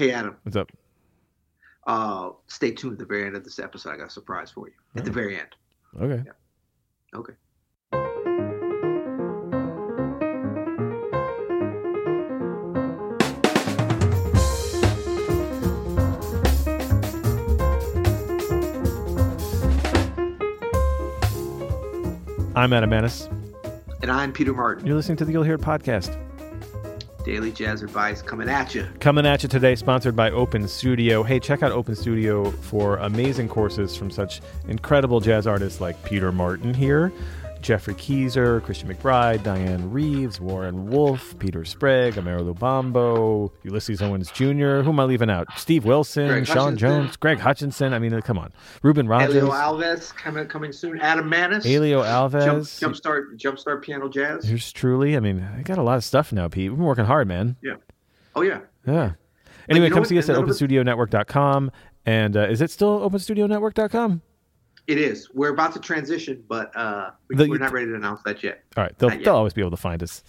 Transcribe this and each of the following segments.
Hey, Adam. What's up? Uh, stay tuned at the very end of this episode. I got a surprise for you at the very end. Okay. Okay. I'm Adam Maness. And I'm Peter Martin. You're listening to the You'll Hear It podcast. Daily Jazz Advice coming at you. Coming at you today, sponsored by Open Studio. Hey, check out Open Studio for amazing courses from such incredible jazz artists like Peter Martin here, Geoffrey Keezer, Christian McBride, Dianne Reeves, Warren Wolf, Peter Sprague, Romero Lubambo, Ulysses Owens Jr. Who am I leaving out? Steve Wilson, Greg Sean Hutchinson. Jones, Greg Hutchinson. I mean, uh, come on. Reuben Rogers, Helio Alves coming coming soon. Adam Maness. Helio Jump, Alves. jumpstart Jumpstart Piano Jazz. Yours truly. I mean, I got a lot of stuff now, Pete. We've been working hard, man. Yeah. Oh yeah. Yeah. Anyway, you know come what? see us at openstudionetwork.com. And uh, is it still openstudionetwork.com? It is. We're about to transition, but uh, we, we're not ready to announce that yet. All right. They'll, they'll always be able to find us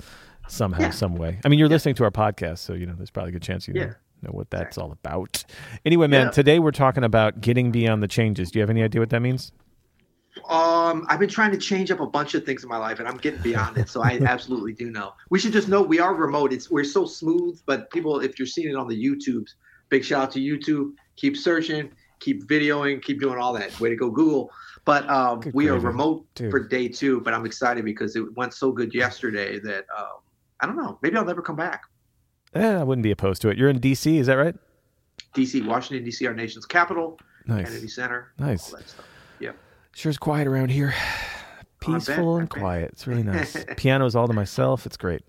somehow, Yeah. some way. I mean, you're listening to our podcast, so, you know, there's probably a good chance you know, Yeah. know what that's all about. Anyway, man, Yeah. today we're talking about getting beyond the changes. Do you have any idea what that means? Um, I've been trying to change up a bunch of things in my life, and I'm getting beyond it. So I absolutely do know. We should just know we are remote. It's we're so smooth, but people, if you're seeing it on the YouTubes, big shout out to YouTube. Keep searching, keep videoing, keep doing all that. Way to go, Google. But um, we are remote dude. for day two. But I'm excited because it went so good yesterday that um, I don't know. Maybe I'll never come back. Eh, I wouldn't be opposed to it. You're in D.C., is that right? DC, Washington D.C., our nation's capital, Kennedy Nice. Center, Nice. stuff. Sure is quiet around here. Bet, Peaceful and quiet. It's really nice. Piano's all to myself. It's great.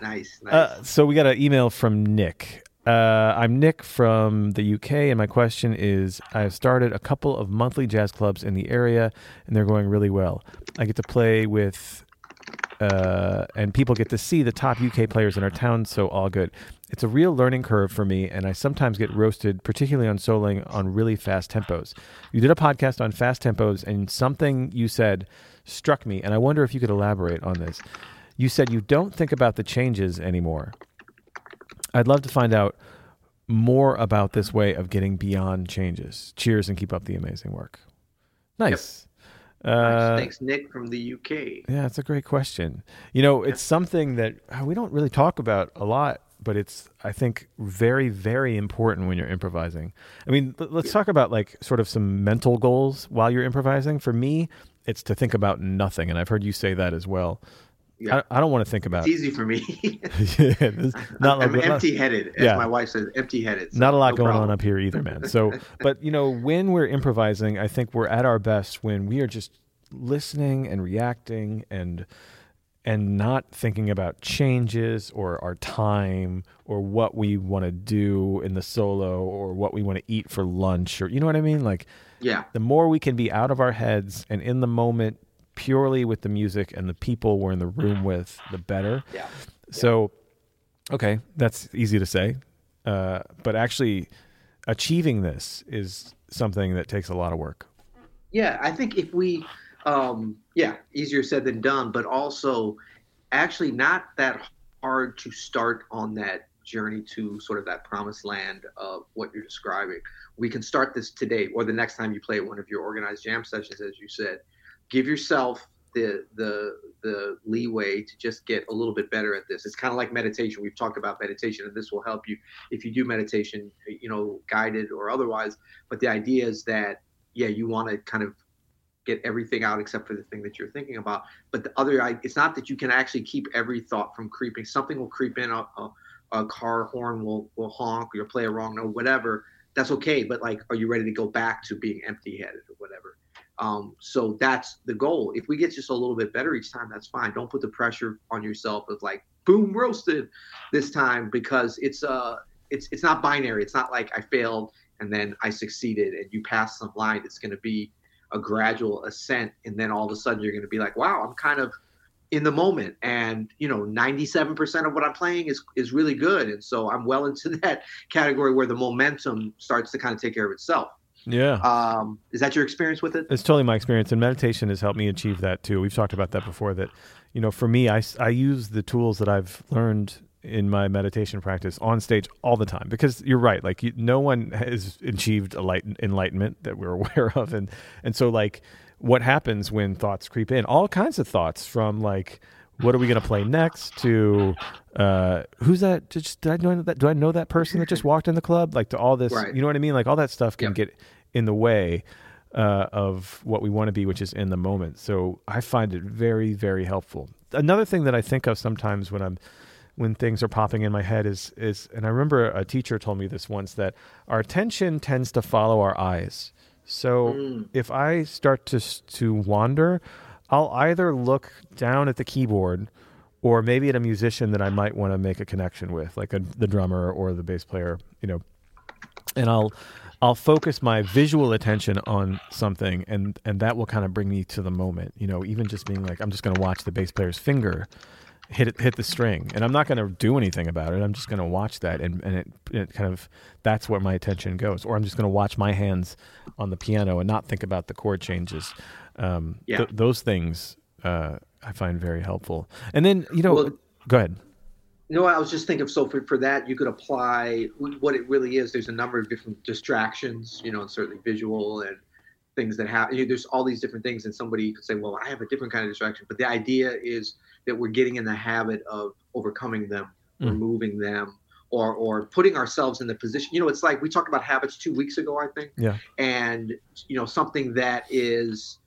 Nice, nice. Uh, so we got an email from Nick. Uh, I'm Nick from the UK, and my question is: I've started a couple of monthly jazz clubs in the area, and they're going really well. I get to play with, uh, and people get to see the top UK players in our town, so all good. It's a real learning curve for me, and I sometimes get roasted, particularly on soloing on really fast tempos. You did a podcast on fast tempos, and something you said struck me, and I wonder if you could elaborate on this. You said you don't think about the changes anymore. I'd love to find out more about this way of getting beyond changes. Cheers and keep up the amazing work. Nice. Nice. Uh, Thanks, Nick from the UK. yeah, it's a great question. You know, it's something that uh, we don't really talk about a lot, but it's I think very very important when you're improvising. I mean, let's talk about like sort of some mental goals while you're improvising. For me, it's to think about nothing, and I've heard you say that as well. Yeah. I, I don't want to think about. It's easy for me. Yeah, not I'm like- empty-headed, as Yeah. my wife says, empty-headed. so not a lot no going problem. on up here either, man. So, but you know, when we're improvising, I think we're at our best when we are just listening and reacting and and not thinking about changes or our time or what we want to do in the solo or what we want to eat for lunch or you know what I mean? Like Yeah, the more we can be out of our heads and in the moment purely with the music and the people we're in the room with, the better. yeah, So, okay, that's easy to say, uh, but actually, achieving this is something that takes a lot of work. yeah. I think if we, um, yeah, easier said than done, but also actually not that hard to start on that journey to sort of that promised land of what you're describing. We can start this today or the next time you play one of your organized jam sessions, as you said. Give yourself the the the leeway to just get a little bit better at this. It's kind of like meditation. We've talked about meditation, and this will help you if you do meditation, you know, guided or otherwise. But the idea is that yeah, you want to kind of get everything out except for the thing that you're thinking about. But the other, it's not that you can actually keep every thought from creeping. Something will creep in. A, a, a car horn will will honk. Or you'll play a wrong note. Whatever. That's okay. But like, are you ready to go back to being empty-headed or whatever? Um, so that's the goal. If we get just a little bit better each time, that's fine. Don't put the pressure on yourself of like, boom, roasted this time because it's uh it's it's not binary. It's not like I failed and then I succeeded and you pass some line. It's going to be a gradual ascent, and then all of a sudden you're going to be like, wow, I'm kind of in the moment, and you know, 97% of what I'm playing is is really good, and so I'm well into that category where the momentum starts to kind of take care of itself. Yeah. Um, is that your experience with it? It's totally my experience, and meditation has helped me achieve that too. We've talked about that before. That you know, for me, I, I use the tools that I've learned in my meditation practice on stage all the time because you're right like you, no one has achieved enlightenment that we're aware of and and so like what happens when thoughts creep in all kinds of thoughts from like what are we going to play next to uh, who's that just did I know that do I know that person that just walked in the club like to all this right. you know what I mean like all that stuff can yep. get in the way uh, of what we want to be which is in the moment so I find it very very helpful another thing that I think of sometimes when I'm when things are popping in my head is is and I remember a teacher told me this once that our attention tends to follow our eyes so mm. if I start to to wander I'll either look down at the keyboard or maybe at a musician that I might want to make a connection with, like a, the drummer or the bass player, you know, and I'll I'll focus my visual attention on something, and and that will kind of bring me to the moment. You know, even just being like, I'm just going to watch the bass player's finger hit it, hit the string, and I'm not going to do anything about it. I'm just going to watch that, and and it, it kind of that's where my attention goes. Or I'm just going to watch my hands on the piano and not think about the chord changes. Um, yeah. Th- those things uh, I find very helpful. And then, you know, well, go ahead. You know, I was just thinking, so for, for that, you could apply what it really is. There's a number of different distractions, you know, and certainly visual and things that happen. You know, there's all these different things, and somebody could say, well, I have a different kind of distraction. But the idea is that we're getting in the habit of overcoming them, mm. removing them, or or putting ourselves in the position. You know, it's like we talked about habits two weeks ago, I think. Yeah. And you know, something that is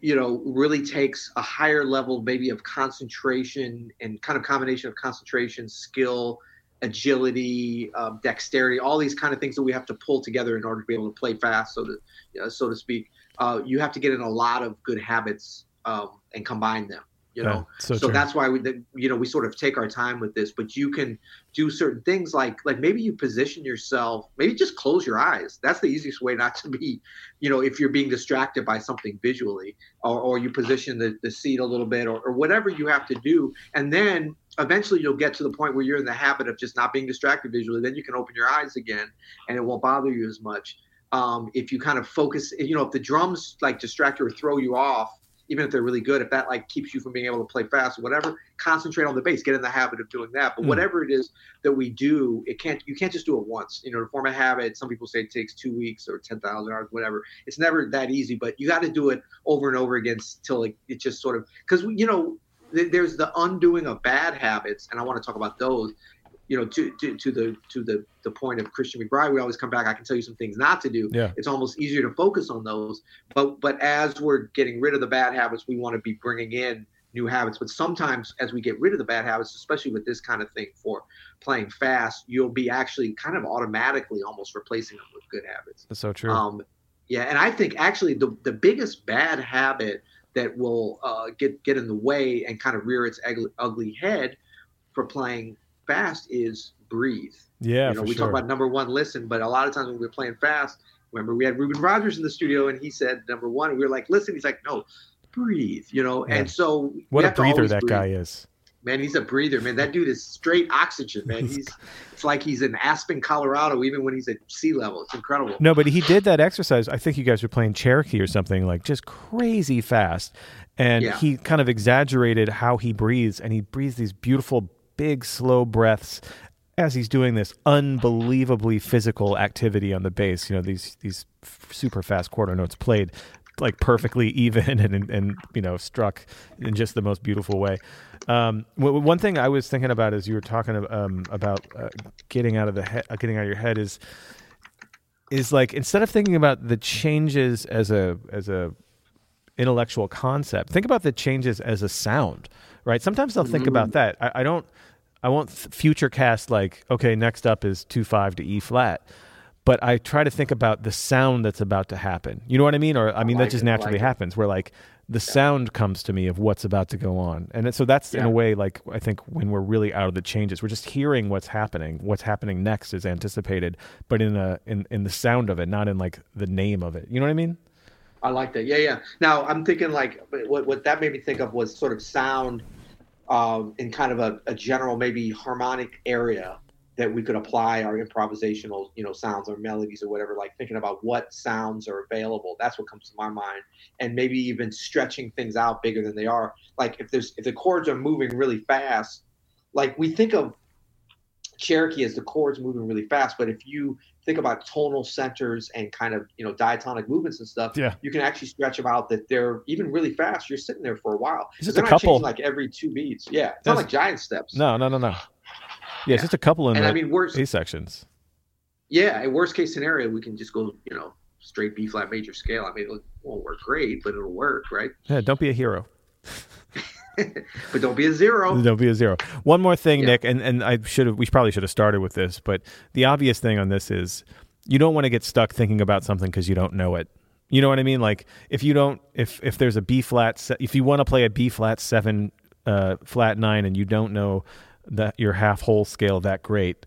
you know, really takes a higher level maybe of concentration and kind of combination of concentration, skill, agility, um, dexterity, all these kind of things that we have to pull together in order to be able to play fast, so to so to speak. Uh, you have to get in a lot of good habits um, and combine them you know yeah, so, so that's why we you know we sort of take our time with this but you can do certain things like like maybe you position yourself maybe just close your eyes that's the easiest way not to be you know if you're being distracted by something visually or, or you position the, the seat a little bit or, or whatever you have to do and then eventually you'll get to the point where you're in the habit of just not being distracted visually then you can open your eyes again and it won't bother you as much um, if you kind of focus you know if the drums like distract you or throw you off even if they're really good, if that like keeps you from being able to play fast or whatever, concentrate on the bass, get in the habit of doing that. But mm. whatever it is that we do, it can't you can't just do it once. You know, to form a habit, some people say it takes two weeks or ten thousand hours, whatever. It's never that easy, but you got to do it over and over again till it just sort of because you know there's the undoing of bad habits, and I want to talk about those you know, to, to, to the to the the point of Christian McBride, we always come back. I can tell you some things not to do. Yeah. It's almost easier to focus on those. But but as we're getting rid of the bad habits, we want to be bringing in new habits. But sometimes as we get rid of the bad habits, especially with this kind of thing for playing fast, you'll be actually kind of automatically almost replacing them with good habits. That's so true. Um, yeah, and I think actually the the biggest bad habit that will uh, get get in the way and kind of rear its ugly, ugly head for playing fast is breathe. Yeah, you know, we sure. talk about number one, listen, but a lot of times when we are playing fast, remember we had Reuben Rogers in the studio and he said number one, and we were like, listen, he's like, no, breathe, you know, yeah. and so what a breather that breathe. guy is. Man, he's a breather, man. That dude is straight oxygen, man. He's it's like he's in Aspen, Colorado, even when he's at sea level. It's incredible. No, but he did that exercise. I think you guys were playing Cherokee or something, like just crazy fast. And yeah. he kind of exaggerated how he breathes, and he breathes these beautiful big, slow breaths as he's doing this unbelievably physical activity on the bass. You know, these these super fast quarter notes played like perfectly even and, and, you know struck in just the most beautiful way. Um, one thing I was thinking about as you were talking um, about uh, getting out of the he- uh, getting out of your head is is like instead of thinking about the changes as a as a intellectual concept, think about the changes as a sound. Right? Sometimes I'll think about mm. that. I, I don't I won't future cast like, okay, next up is two five to E flat. But I try to think about the sound that's about to happen. You know what I mean? Or I mean, like that just it, naturally like happens. Where like the yeah. sound comes to me of what's about to go on, and so that's yeah. in a way like I think when we're really out of the changes, we're just hearing what's happening. What's happening next is anticipated, but in a in in the sound of it, not in like the name of it. You know what I mean? I like that. Yeah, yeah. Now I'm thinking like what what that made me think of was sort of sound um, in kind of a, a, general, maybe harmonic area that we could apply our improvisational, you know, sounds or melodies or whatever, like thinking about what sounds are available. That's what comes to my mind. And maybe even stretching things out bigger than they are. Like if there's if the chords are moving really fast, like we think of Cherokee as the chords moving really fast, but if you think about tonal centers and kind of you know diatonic movements and stuff, Yeah. you can actually stretch them out that they're even really fast. You're sitting there for a while. It's just a not couple. like every two beats. Yeah, it's not like giant steps. No, no, no, no. Yeah, it's just a couple in and the I mean worst. A sections. Yeah, in worst case scenario, we can just go you know straight B flat major scale. I mean, it won't work great, but it'll work, right? Yeah, don't be a hero. But don't be a zero. There'll be a zero. One more thing, Yeah. Nick, and, and I should have we probably should have started with this, but the obvious thing on this is you don't want to get stuck thinking about something because you don't know it. You know what I mean? Like if you don't, if if there's a B flat, if you want to play a B flat seven, uh, flat nine, and you don't know that your half whole scale that great,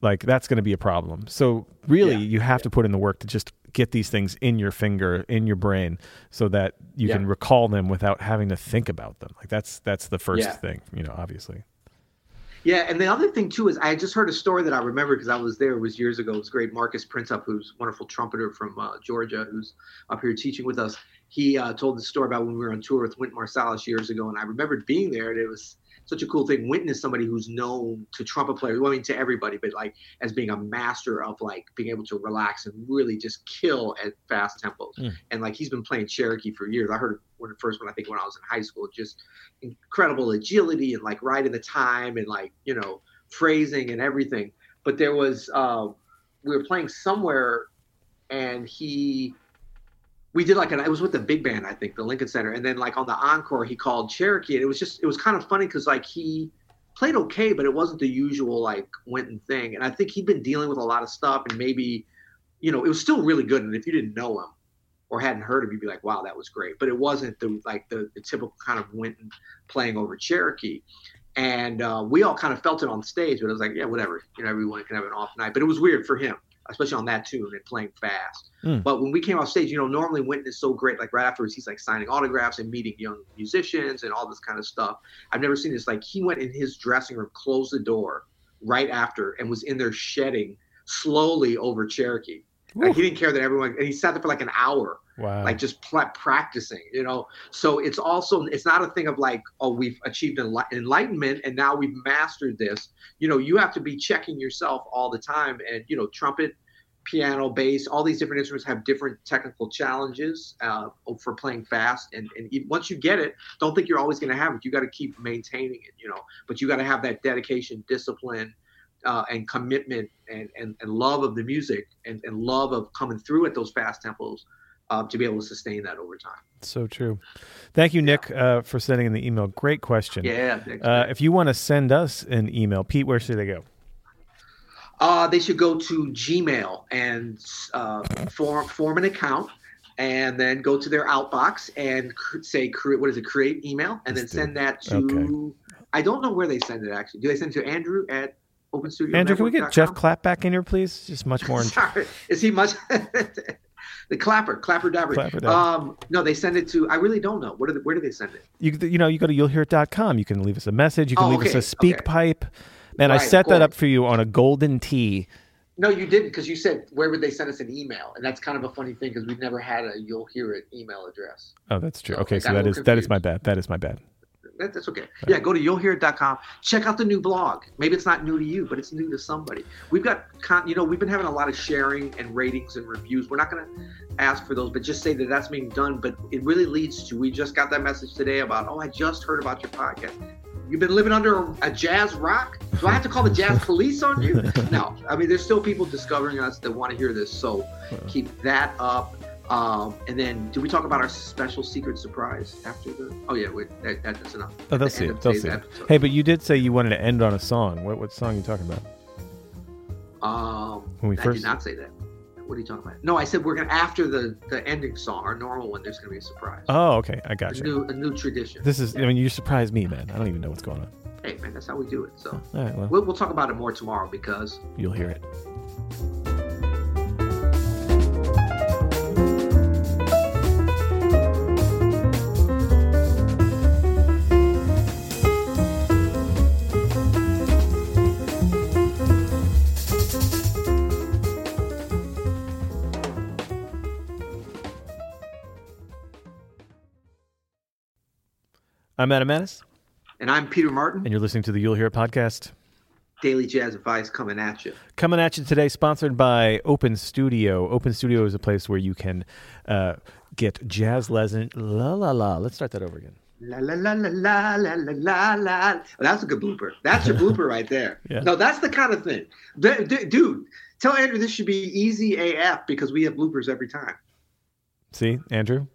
like that's going to be a problem. So really, Yeah. you have to put in the work to just get these things in your finger, in your brain, so that you Yeah. can recall them without having to think about them. Like that's that's the first Yeah. thing, you know. Obviously. Yeah, and the other thing too is I just heard a story that I remember because I was there. It was years ago. It was great. Marcus Printup, who's a wonderful trumpeter from uh, Georgia, who's up here teaching with us. He uh, told the story about when we were on tour with Wynton Marsalis years ago, and I remembered being there, and it was such a cool thing. Is somebody who's known to trumpet players, well, I mean to everybody, but like as being a master of like being able to relax and really just kill at fast tempos. Mm. And like he's been playing Cherokee for years. I heard when the first one I think when I was in high school, just incredible agility and like right in the time and like you know phrasing and everything. But there was uh, we were playing somewhere, and he we did like an it was with the big band I think the Lincoln Center, and then like on the encore he called Cherokee, and it was just it was kind of funny because like he played okay, but it wasn't the usual like Wynton thing, and I think he'd been dealing with a lot of stuff, and maybe you know it was still really good, and if you didn't know him or hadn't heard him, you'd be like, wow, that was great. But it wasn't the like the, the typical kind of Wynton playing over Cherokee. And uh, we all kind of felt it on stage, but it was like, yeah, whatever. You know, everyone can have an off night. But it was weird for him, especially on that tune and playing fast. Mm. But when we came off stage, you know, normally Wynton is so great. Like right afterwards, he's like signing autographs and meeting young musicians and all this kind of stuff. I've never seen this. Like he went in his dressing room, closed the door right after, and was in there shedding slowly over Cherokee. Like, he didn't care that everyone, and he sat there for like an hour Wow. like just pl- practicing you know? So it's also it's not a thing of like oh we've achieved enli- enlightenment and now we've mastered this. You know you have to be checking yourself all the time and you know trumpet piano bass all these different instruments have different technical challenges uh, for playing fast and, and once you get it don't think you're always going to have it. You got to keep maintaining it you know? But you got to have that dedication discipline uh, and commitment and, and, and love of the music and, and love of coming through at those fast tempos uh, to be able to sustain that over time. so true. Thank you, Nick, uh, for sending in the email. Great question. Yeah. Uh, if you want to send us an email, Pete, where should they go? Uh, they should go to Gmail and uh, form form an account, and then go to their outbox and cr- say create what is it? Create email, and then Let's do send that to. Okay. I don't know where they send it actually. Do they send it to Andrew at Open Studio? Andrew, can we get Jeff? Clapp back in here, please? Just much more. Sorry, is he much? the clapper, clapper dabber. Clapper. Um, no, they send it to. I really don't know. Where do they, where do they send it? you you know you go to you'llhear.com. You can leave us a message. You can Oh, leave us a speak okay. pipe. Man, I set that up for you on a golden tee. No, you didn't because you said where would they send us an email, and that's kind of a funny thing because we've never had a you'll hear it email address. Oh, that's true. So Okay, so that is little that is my bad. That is my bad. That, that's okay. Yeah, go to you'llhear.com. Check out the new blog. Maybe it's not new to you, but it's new to somebody. We've got, con- you know, we've been having a lot of sharing and ratings and reviews. We're not going to ask for those, but just say that that's being done. But it really leads to, we just got that message today about, oh, I just heard about your podcast. You've been living under a, a jazz rock? Do I have to call the jazz police on you? No. I mean, there's still people discovering us that want to hear this. So keep that up. Um, and then, do we talk about our special secret surprise after the? Oh yeah, wait, that, that's enough. Oh, they'll the see it. They'll see it. episode. Hey, but you did say you wanted to end on a song. What what song are you talking about? Um, When we I first- did not say that. What are you talking about? No, I said we're gonna after the the ending song, our normal one. There's gonna be a surprise. Oh, okay, I got you. new a new tradition. This is. I mean, you surprised me, man. I don't even know what's going on. hey man, that's how we do it. So All right, well, we'll, we'll talk about it more tomorrow because you'll hear it. I'm Adam Maness. And I'm Peter Martin. And you're listening to the You'll Hear podcast. Daily Jazz Advice coming at you. Coming at you today, sponsored by Open Studio. Open Studio is a place where you can uh, get jazz lesson. La la la. Let's start that over again. La la la la la la la la la. Oh, that's a good blooper. That's your blooper right there. Yeah. No, that's the kind of thing. D- d- dude, tell Andrew this should be easy AF because we have bloopers every time. See, Andrew?